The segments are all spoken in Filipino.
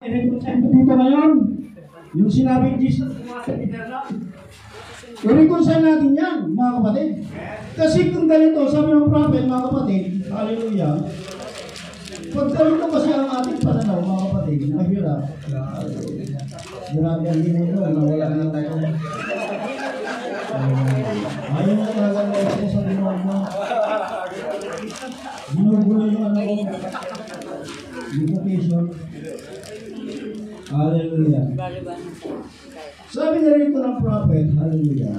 Dito ngayon. Yung sinabi ni Jesus. I-reconcile natin yan, mga kapatid. Kasi kung ganito, sabi ng prophet, mga kapatid, hallelujah, pag ganito kasi ang ating pananaw, mga kapatid, mahirap. Grabe ang limulo, nawala na tayo. Hallelujah. Sabi na rito ng prophet, hallelujah.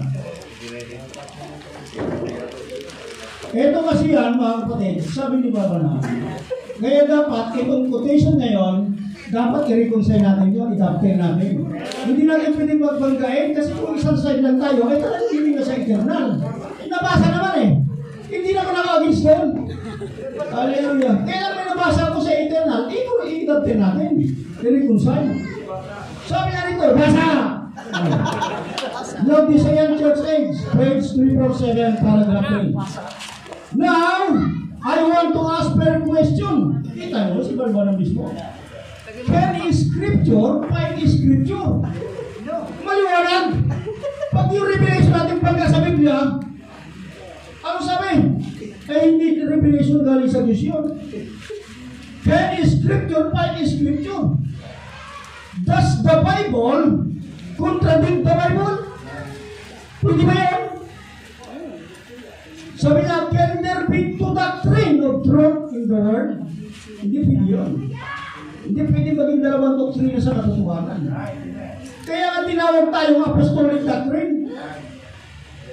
Ito kasi yan, mga kapatid, sabi ni Baba na, kaya dapat, itong quotation ngayon, dapat i-reconcile natin yun, i-doctrine natin. Hindi natin pwedeng magbanggain kasi kung isang side lang tayo, ay talagang hindi na sa eternal. Nabasa naman eh. Hindi naman nakagis doon. Hallelujah. Kaya may nabasa ko sa eternal, ito i-doctrine natin. I-reconcile. Sabi nga rito, basa! Laodicean Church Age, page 347, paragraph 3. Now, I want to ask per question. Kita mo, si Barbara mismo. Can scripture find scripture? Maliwanag. Pag yung revelation natin pagka sa Biblia, ano sabi? Eh, hindi revelation galing sa Diyos yun. Can scripture find scripture? Does the Bible contradict the Bible? Pwede ba yan? Sabi nga, can there be two doctrine of truth in the world? Hindi pwede yun. Hindi pwede maging dalawang doktrina sa katotohanan. Kaya nga tinawag tayong apostolic doctrine.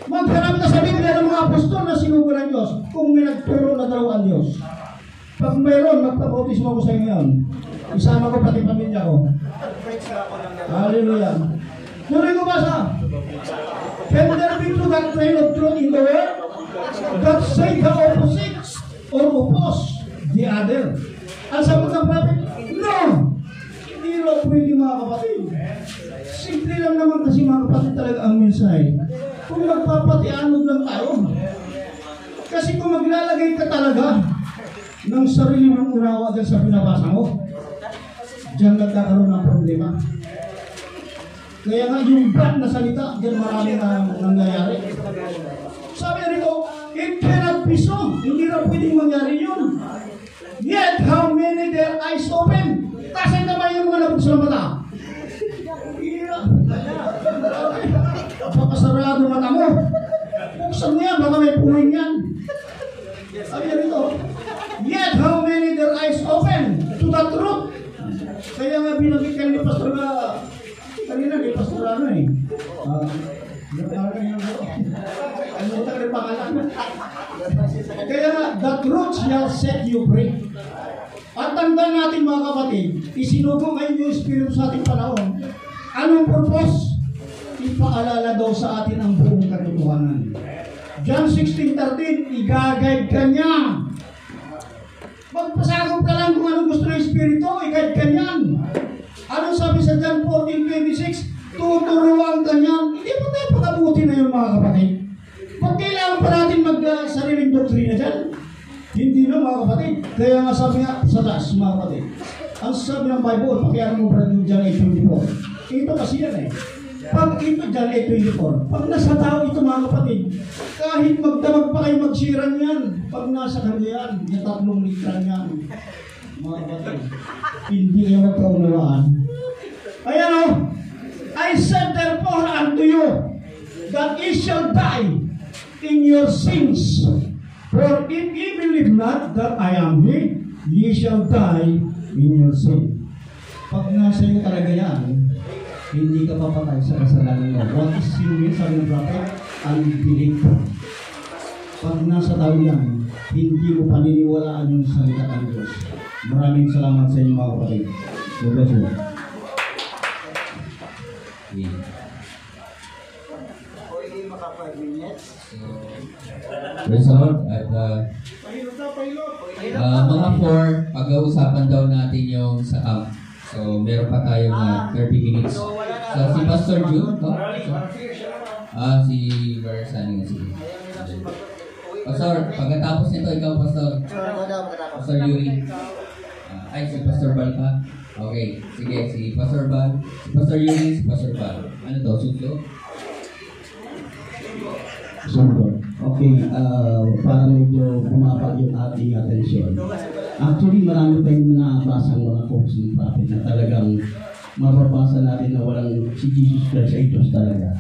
Maghanap ka sa Biblia ng mga apostol na sinugo ng Diyos kung may nagturo na dalawang Diyos. Pag mayroon, magpabautismo ko sa inyo ngayon. Isama ko pati pamilya ko. Hallelujah. Tuloy ko basa. Can there be two doctrine of truth in the world? that say the opposite or oppose the other. Ang sagot ng prophet, no! Hindi raw pwede mga kapatid. Simple lang naman kasi mga kapatid talaga ang mensahe. Kung magpapatianod lang tayo. Kasi kung maglalagay ka talaga ng sarili mong unawa dyan sa pinabasa mo, diyan nagkakaroon ng problema. Kaya nga yung bad na salita, diyan marami na nangyayari. Sabi na rito, it cannot be so. Hindi na pwedeng mangyari yun. Yet, how many their eyes open? Kasi naman yung mga nabuksan ng mata. Hira. Napakasarado mata mo. Kaya nga binagit kayo ni Pastor na, kanina ni Pastor ano eh. Pangalan? Kaya the truth shall set you free. At tandaan natin mga kapatid, isinugo ngayon yung Espiritu sa ating panahon. Anong purpose? Ipaalala daw sa atin ang buong katotohanan. John 16.13, i-guide ka niya. Magpasagong Espiritu, i-guide ka niyan. Anong sabi sa John 14.26? Tuturuan ka niyan. Hindi mo tayo pakabuti na yun mga kapatid. Kung kailangan pa natin mag-sariling doktrina dyan, hindi na mga kapatid. Kaya nga sabi nga sa taas mga kapatid, ang sabi ng Bible, pakialam mo brad yung John 8.24. Ito kasi yan eh. Pag ito John 8.24, pag nasa tao ito mga kapatid, kahit magdamag pa kayo magsiran yan, pag nasa kanya yan, yung tatlong litra yan, mga kapatid, hindi kayo magkaunawaan. Ayan o, I said therefore unto you, that ye shall die in your sins. For if ye believe not that I am He, ye shall die in your sin. Pag nasa iyo talaga yan, hindi ka papatay sa kasalanan mo. What is sin mean? Sabi ng prophet, unbelief. Pag nasa tao yan, hindi mo paniniwalaan yung salita ng Diyos. Maraming salamat sa inyo mga kapatid. God bless you. Praise the Lord. At uh, uh, mga four, pag-uusapan daw natin yung sa um, So, meron pa tayong uh, 30 minutes. So, si Pastor June, no? So, ah, si Versani nga sige. Pastor, pagkatapos nito, ikaw, Pastor. Pastor Yuri. Ah, ay, si Pastor Balpa. Okay, sige, si Pastor Bal, si Pastor Yuri, si Pastor Bal. Ano to, suso? Sundo. Okay, ah para medyo bumaba yung ating atensyon. Actually, marami tayong nabasa ang mga quotes ng prophet na talagang mababasa natin na walang si Jesus Christ ay Diyos talaga.